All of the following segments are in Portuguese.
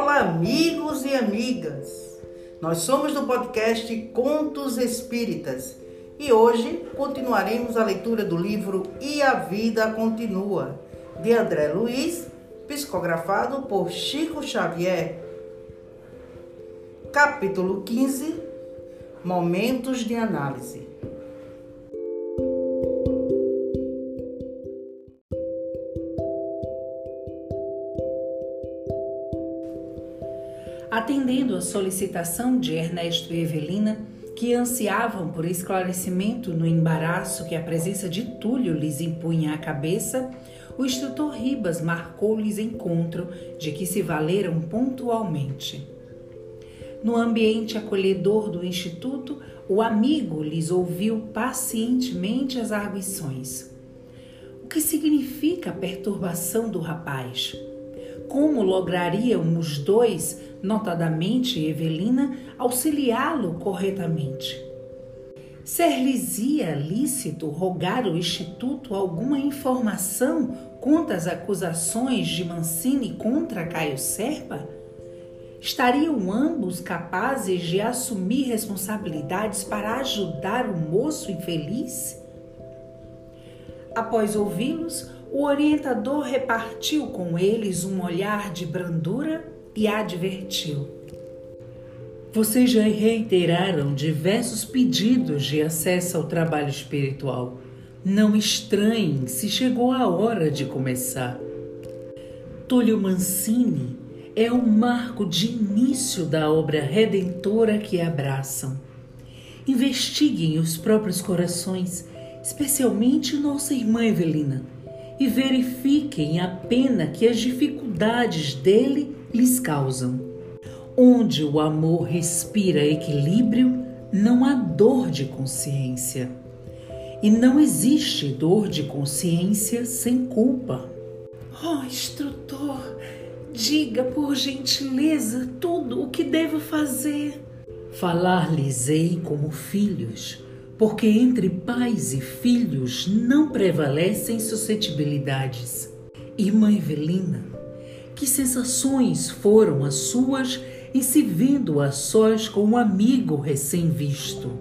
Olá, amigos e amigas. Nós somos do podcast Contos Espíritas e hoje continuaremos a leitura do livro E a Vida Continua, de André Luiz, psicografado por Chico Xavier. Capítulo 15 Momentos de Análise. Atendendo à solicitação de Ernesto e Evelina, que ansiavam por esclarecimento no embaraço que a presença de Túlio lhes impunha à cabeça, o instrutor Ribas marcou-lhes encontro de que se valeram pontualmente. No ambiente acolhedor do instituto, o amigo lhes ouviu pacientemente as arguições. O que significa a perturbação do rapaz? Como lograriam os dois notadamente Evelina, auxiliá-lo corretamente. Ser-lhes-ia lícito rogar ao Instituto alguma informação quanto às acusações de Mancini contra Caio Serpa? Estariam ambos capazes de assumir responsabilidades para ajudar o moço infeliz? Após ouvi-los, o orientador repartiu com eles um olhar de brandura e advertiu: Vocês já reiteraram diversos pedidos de acesso ao trabalho espiritual. Não estranhem se chegou a hora de começar. Túlio Mancini é o marco de início da obra redentora que abraçam. Investiguem os próprios corações, especialmente nossa irmã Evelina, e verifiquem a pena que as dificuldades dele lhes causam. Onde o amor respira equilíbrio, não há dor de consciência. E não existe dor de consciência sem culpa. Oh, instrutor, diga por gentileza tudo o que devo fazer. Falar-lhes-ei como filhos, porque entre pais e filhos não prevalecem suscetibilidades. Irmã Evelina, que sensações foram as suas em se vendo a sós com um amigo recém-visto?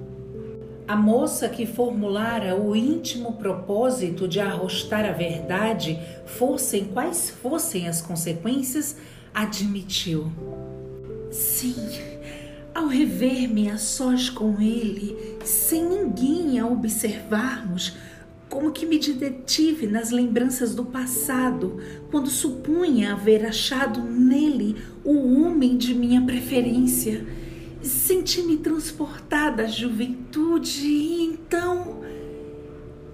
A moça que formulara o íntimo propósito de arrostar a verdade, fossem quais fossem as consequências, admitiu. Sim, ao rever-me a sós com ele, sem ninguém a observarmos, como que me detive nas lembranças do passado, quando supunha haver achado nele o homem de minha preferência. Senti-me transportada à juventude e então.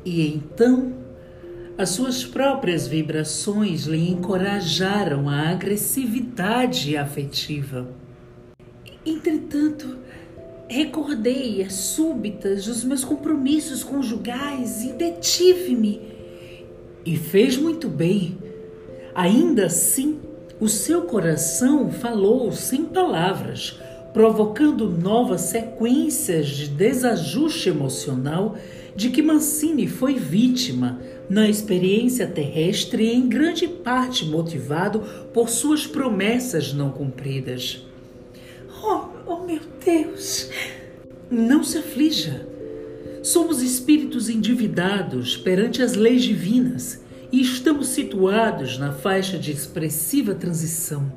E então, as suas próprias vibrações lhe encorajaram a agressividade afetiva. Entretanto, Recordei as súbitas dos meus compromissos conjugais e detive-me. E fez muito bem. Ainda assim, o seu coração falou sem palavras, provocando novas sequências de desajuste emocional de que Mancini foi vítima na experiência terrestre em grande parte motivado por suas promessas não cumpridas. Oh, meu Deus! Não se aflija. Somos espíritos endividados perante as leis divinas e estamos situados na faixa de expressiva transição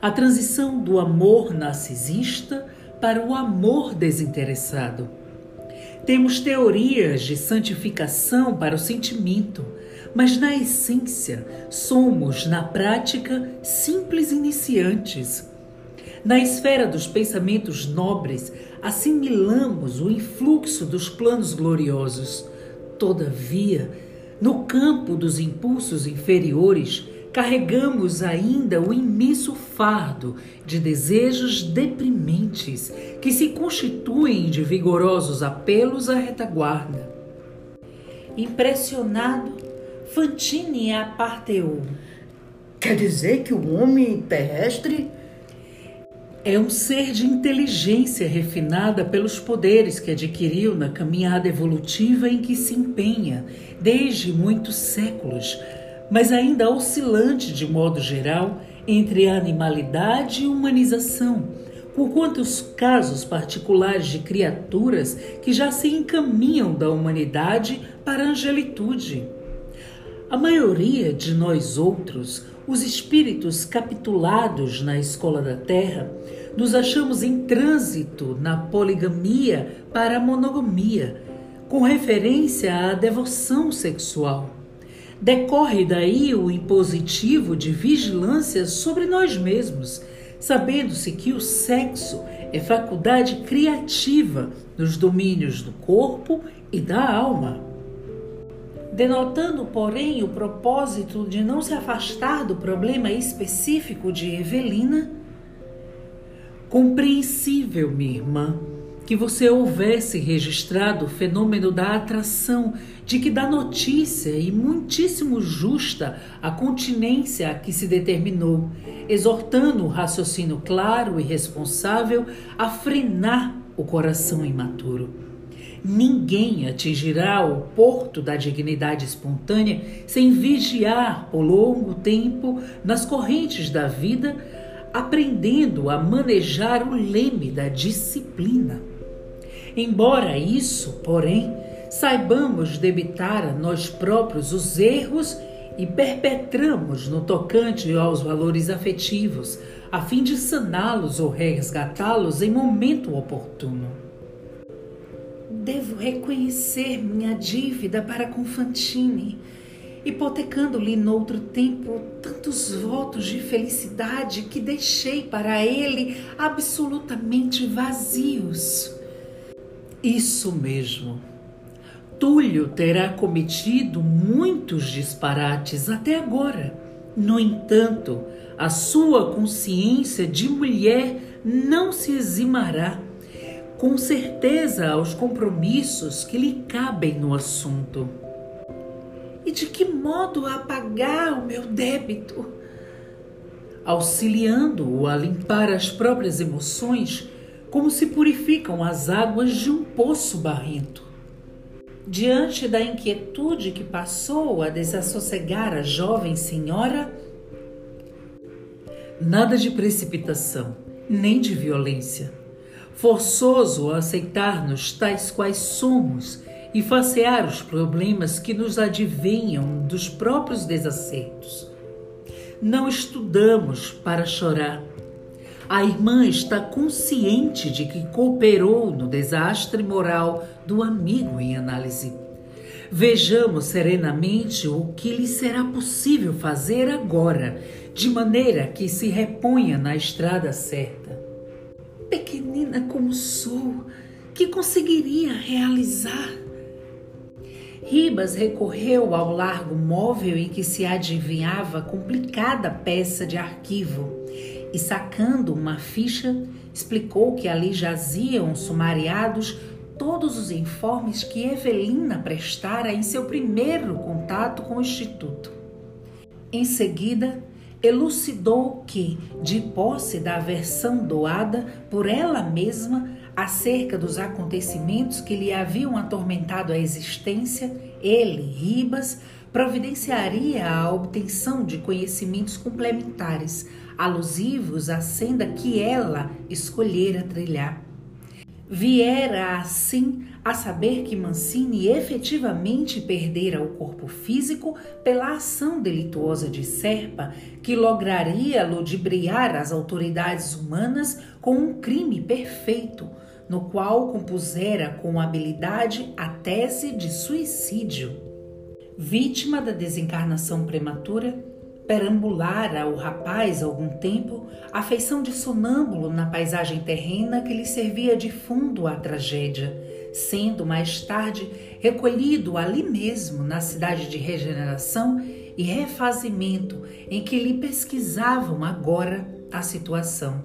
a transição do amor narcisista para o amor desinteressado. Temos teorias de santificação para o sentimento, mas na essência somos, na prática, simples iniciantes na esfera dos pensamentos nobres, assimilamos o influxo dos planos gloriosos. Todavia, no campo dos impulsos inferiores, carregamos ainda o imenso fardo de desejos deprimentes que se constituem de vigorosos apelos à retaguarda. Impressionado, Fantine aparteou. Quer dizer que o homem terrestre é um ser de inteligência refinada pelos poderes que adquiriu na caminhada evolutiva em que se empenha desde muitos séculos, mas ainda oscilante de modo geral entre animalidade e humanização, por quantos casos particulares de criaturas que já se encaminham da humanidade para a angelitude. A maioria de nós outros, os espíritos capitulados na escola da terra, nos achamos em trânsito na poligamia para a monogamia, com referência à devoção sexual. Decorre daí o impositivo de vigilância sobre nós mesmos, sabendo-se que o sexo é faculdade criativa nos domínios do corpo e da alma denotando, porém, o propósito de não se afastar do problema específico de Evelina. Compreensível, minha irmã, que você houvesse registrado o fenômeno da atração, de que dá notícia e muitíssimo justa a continência a que se determinou, exortando o raciocínio claro e responsável a frenar o coração imaturo. Ninguém atingirá o porto da dignidade espontânea sem vigiar por longo tempo nas correntes da vida, aprendendo a manejar o leme da disciplina. Embora isso, porém, saibamos debitar a nós próprios os erros e perpetramos no tocante aos valores afetivos, a fim de saná-los ou resgatá-los em momento oportuno. Devo reconhecer minha dívida para com Fantine, hipotecando-lhe noutro tempo tantos votos de felicidade que deixei para ele absolutamente vazios. Isso mesmo. Túlio terá cometido muitos disparates até agora. No entanto, a sua consciência de mulher não se eximará com certeza aos compromissos que lhe cabem no assunto. E de que modo apagar o meu débito? Auxiliando-o a limpar as próprias emoções, como se purificam as águas de um poço barrento. Diante da inquietude que passou a desassossegar a jovem senhora, nada de precipitação, nem de violência forçoso aceitar-nos tais quais somos e facear os problemas que nos advenham dos próprios desacertos. Não estudamos para chorar. A irmã está consciente de que cooperou no desastre moral do amigo em análise. Vejamos serenamente o que lhe será possível fazer agora, de maneira que se reponha na estrada certa pequenina como sou, que conseguiria realizar? Ribas recorreu ao largo móvel em que se adivinhava complicada peça de arquivo e, sacando uma ficha, explicou que ali jaziam sumariados todos os informes que Evelina prestara em seu primeiro contato com o Instituto. Em seguida, elucidou que, de posse da versão doada por ela mesma acerca dos acontecimentos que lhe haviam atormentado a existência, ele, Ribas, providenciaria a obtenção de conhecimentos complementares, alusivos à senda que ela escolhera trilhar. Viera assim a saber que Mancini efetivamente perdera o corpo físico pela ação delituosa de Serpa, que lograria ludibriar as autoridades humanas com um crime perfeito, no qual compusera com habilidade a tese de suicídio. Vítima da desencarnação prematura, perambulara o rapaz algum tempo a feição de sonâmbulo na paisagem terrena que lhe servia de fundo à tragédia sendo mais tarde recolhido ali mesmo na cidade de regeneração e refazimento em que lhe pesquisavam agora a situação.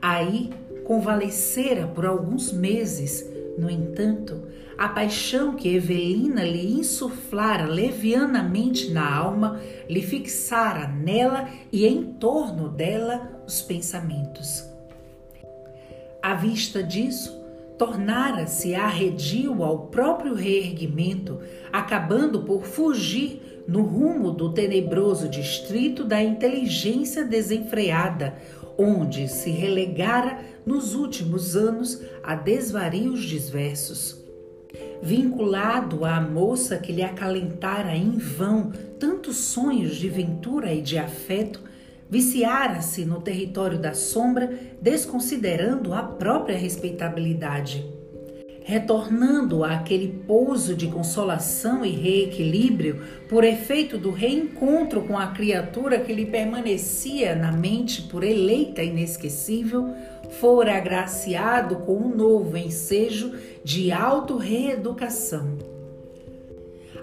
Aí convalescera por alguns meses, no entanto, a paixão que Evelina lhe insuflara levianamente na alma lhe fixara nela e em torno dela os pensamentos. À vista disso, tornara-se arredio ao próprio reerguimento, acabando por fugir no rumo do tenebroso distrito da inteligência desenfreada, onde se relegara nos últimos anos a desvarios diversos. Vinculado à moça que lhe acalentara em vão tantos sonhos de ventura e de afeto, viciara-se no território da sombra, desconsiderando a própria respeitabilidade. Retornando àquele pouso de consolação e reequilíbrio por efeito do reencontro com a criatura que lhe permanecia na mente por eleita inesquecível, fora agraciado com um novo ensejo de auto-reeducação.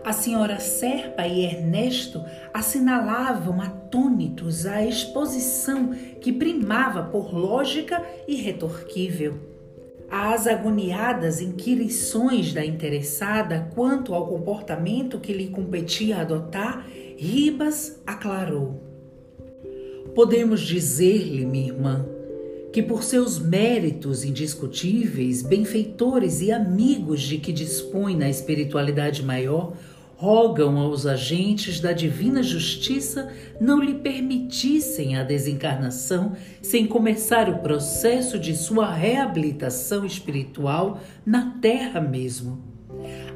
A senhora Serpa e Ernesto assinalavam atônitos a exposição que primava por lógica e retorquível às agoniadas inquirições da interessada quanto ao comportamento que lhe competia adotar, Ribas aclarou. Podemos dizer-lhe, minha irmã, que por seus méritos indiscutíveis, benfeitores e amigos de que dispõe na espiritualidade maior, rogam aos agentes da divina justiça não lhe permitissem a desencarnação sem começar o processo de sua reabilitação espiritual na terra mesmo.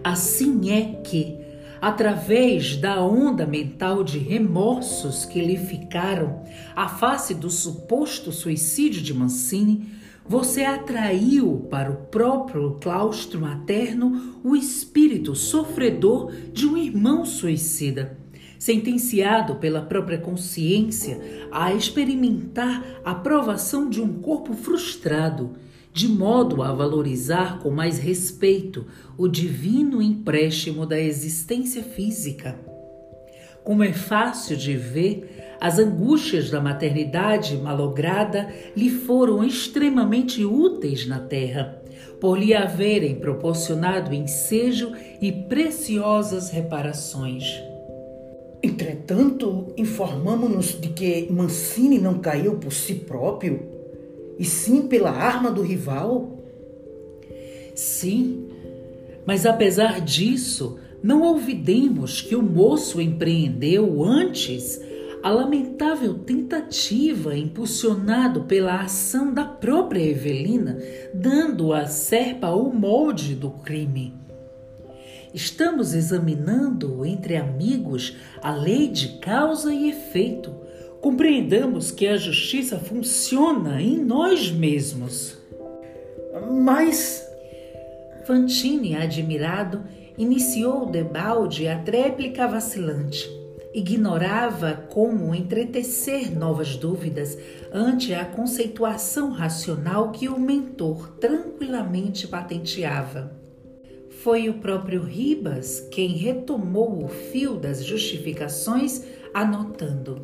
Assim é que, através da onda mental de remorsos que lhe ficaram à face do suposto suicídio de Mancini, você atraiu para o próprio claustro materno o espírito sofredor de um irmão suicida, sentenciado pela própria consciência a experimentar a provação de um corpo frustrado, de modo a valorizar com mais respeito o divino empréstimo da existência física. Como é fácil de ver, as angústias da maternidade malograda lhe foram extremamente úteis na terra, por lhe haverem proporcionado ensejo e preciosas reparações. Entretanto, informamos-nos de que Mancini não caiu por si próprio, e sim pela arma do rival? Sim, mas apesar disso, não olvidemos que o moço empreendeu antes a lamentável tentativa, impulsionado pela ação da própria Evelina, dando à serpa o molde do crime. Estamos examinando entre amigos a lei de causa e efeito. Compreendamos que a justiça funciona em nós mesmos. Mas. Fantine, admirado, iniciou debalde a tréplica vacilante ignorava como entretecer novas dúvidas ante a conceituação racional que o mentor tranquilamente patenteava. Foi o próprio Ribas quem retomou o fio das justificações, anotando: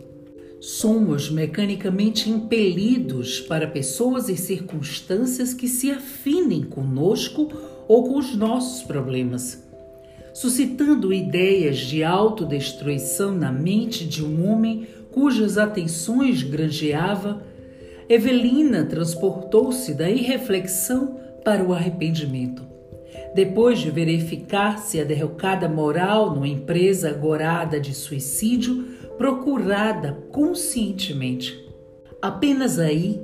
Somos mecanicamente impelidos para pessoas e circunstâncias que se afinem conosco ou com os nossos problemas suscitando ideias de autodestruição na mente de um homem cujas atenções granjeava, Evelina transportou-se da irreflexão para o arrependimento. Depois de verificar-se a derrocada moral numa empresa agorada de suicídio, procurada conscientemente. Apenas aí,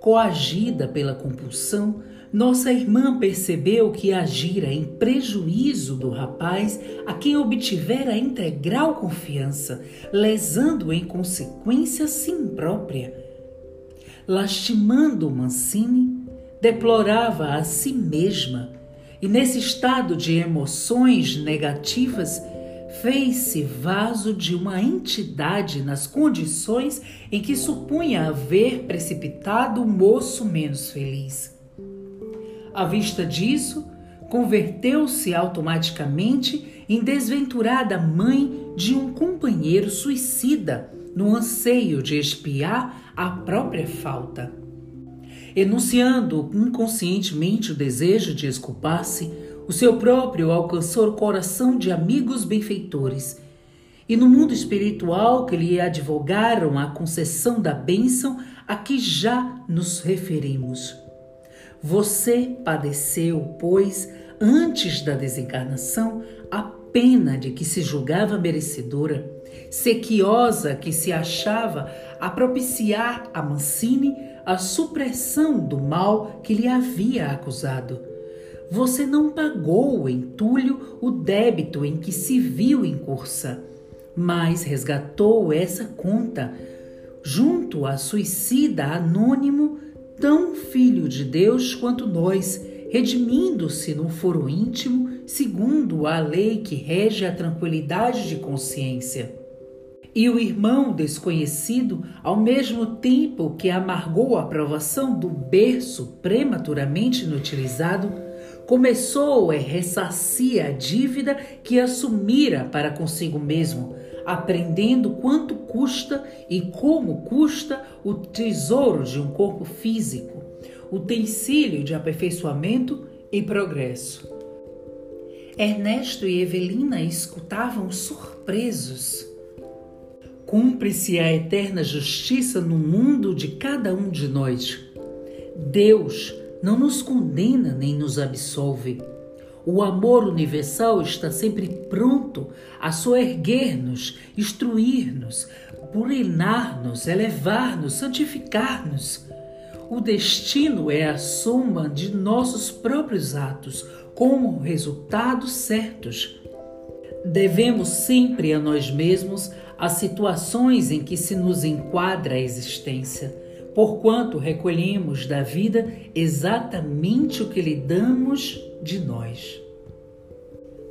coagida pela compulsão, nossa irmã percebeu que agira em prejuízo do rapaz a quem obtivera integral confiança, lesando em consequência si própria. Lastimando Mancini, deplorava a si mesma e, nesse estado de emoções negativas, fez-se vaso de uma entidade nas condições em que supunha haver precipitado o moço menos feliz. À vista disso, converteu-se automaticamente em desventurada mãe de um companheiro suicida no anseio de espiar a própria falta. Enunciando inconscientemente o desejo de esculpar-se, o seu próprio alcançou o coração de amigos benfeitores. E no mundo espiritual que lhe advogaram a concessão da bênção a que já nos referimos. Você padeceu, pois, antes da desencarnação, a pena de que se julgava merecedora, sequiosa que se achava a propiciar a Mancini a supressão do mal que lhe havia acusado. Você não pagou em Túlio o débito em que se viu em cursa, mas resgatou essa conta junto a suicida anônimo, tão filho de Deus quanto nós, redimindo-se no foro íntimo, segundo a lei que rege a tranquilidade de consciência. E o irmão desconhecido, ao mesmo tempo que amargou a aprovação do berço prematuramente inutilizado, começou a ressarcir a dívida que assumira para consigo mesmo, aprendendo quanto custa e como custa o tesouro de um corpo físico, utensílio de aperfeiçoamento e progresso. Ernesto e Evelina escutavam surpresos. Cumpre-se a eterna justiça no mundo de cada um de nós. Deus não nos condena nem nos absolve. O amor universal está sempre pronto a soerguer-nos, instruir-nos, purinar-nos, elevar-nos, santificar-nos. O destino é a soma de nossos próprios atos, como resultados certos. Devemos sempre a nós mesmos as situações em que se nos enquadra a existência, porquanto recolhemos da vida exatamente o que lhe damos de nós.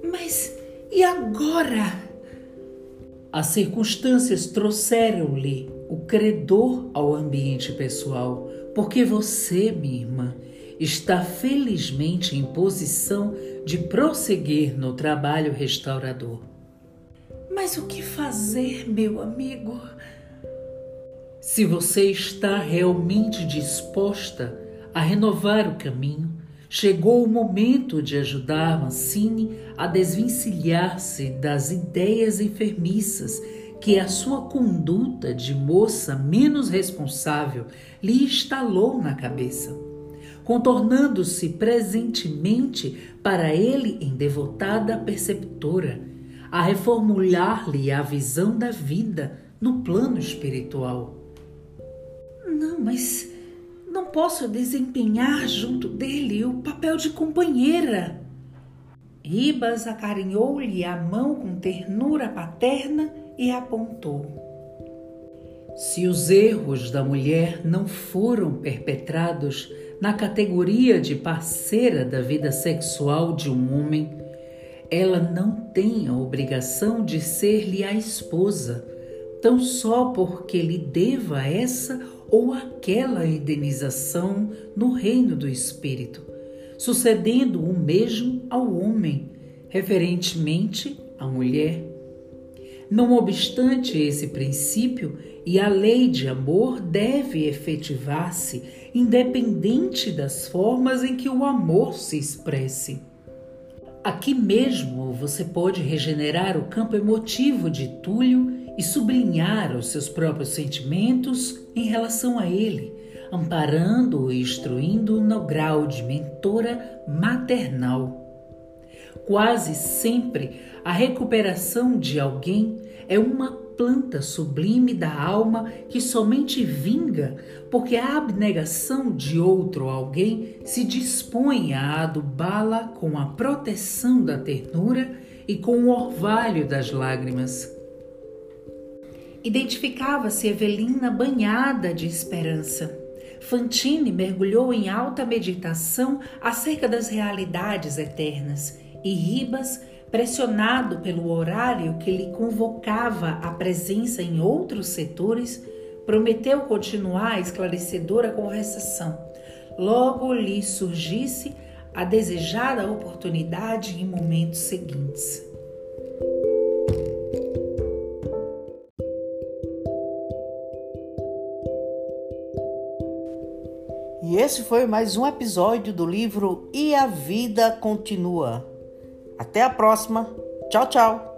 Mas e agora? As circunstâncias trouxeram-lhe o credor ao ambiente pessoal, porque você, minha irmã, está felizmente em posição de prosseguir no trabalho restaurador. Mas o que fazer, meu amigo? Se você está realmente disposta a renovar o caminho, chegou o momento de ajudar Mancini a desvencilhar-se das ideias enfermiças que a sua conduta de moça menos responsável lhe instalou na cabeça, contornando-se presentemente para ele em devotada perceptora a reformular-lhe a visão da vida no plano espiritual. Não, mas não posso desempenhar junto dele o papel de companheira. Ribas acarinhou-lhe a mão com ternura paterna e apontou. Se os erros da mulher não foram perpetrados na categoria de parceira da vida sexual de um homem, ela não tem a obrigação de ser-lhe a esposa, tão só porque lhe deva essa ou aquela indenização no reino do espírito, sucedendo o mesmo ao homem, referentemente à mulher. Não obstante esse princípio, e a lei de amor deve efetivar-se independente das formas em que o amor se expresse. Aqui mesmo você pode regenerar o campo emotivo de Túlio e sublinhar os seus próprios sentimentos em relação a ele, amparando-o e instruindo no grau de mentora maternal. Quase sempre a recuperação de alguém é uma planta sublime da alma que somente vinga porque a abnegação de outro alguém se dispõe a adubá-la com a proteção da ternura e com o orvalho das lágrimas. Identificava-se Evelina banhada de esperança. Fantine mergulhou em alta meditação acerca das realidades eternas e Ribas pressionado pelo horário que lhe convocava a presença em outros setores, prometeu continuar a esclarecedora conversação. Logo lhe surgisse a desejada oportunidade em momentos seguintes. E esse foi mais um episódio do livro E a Vida Continua até a próxima. Tchau, tchau.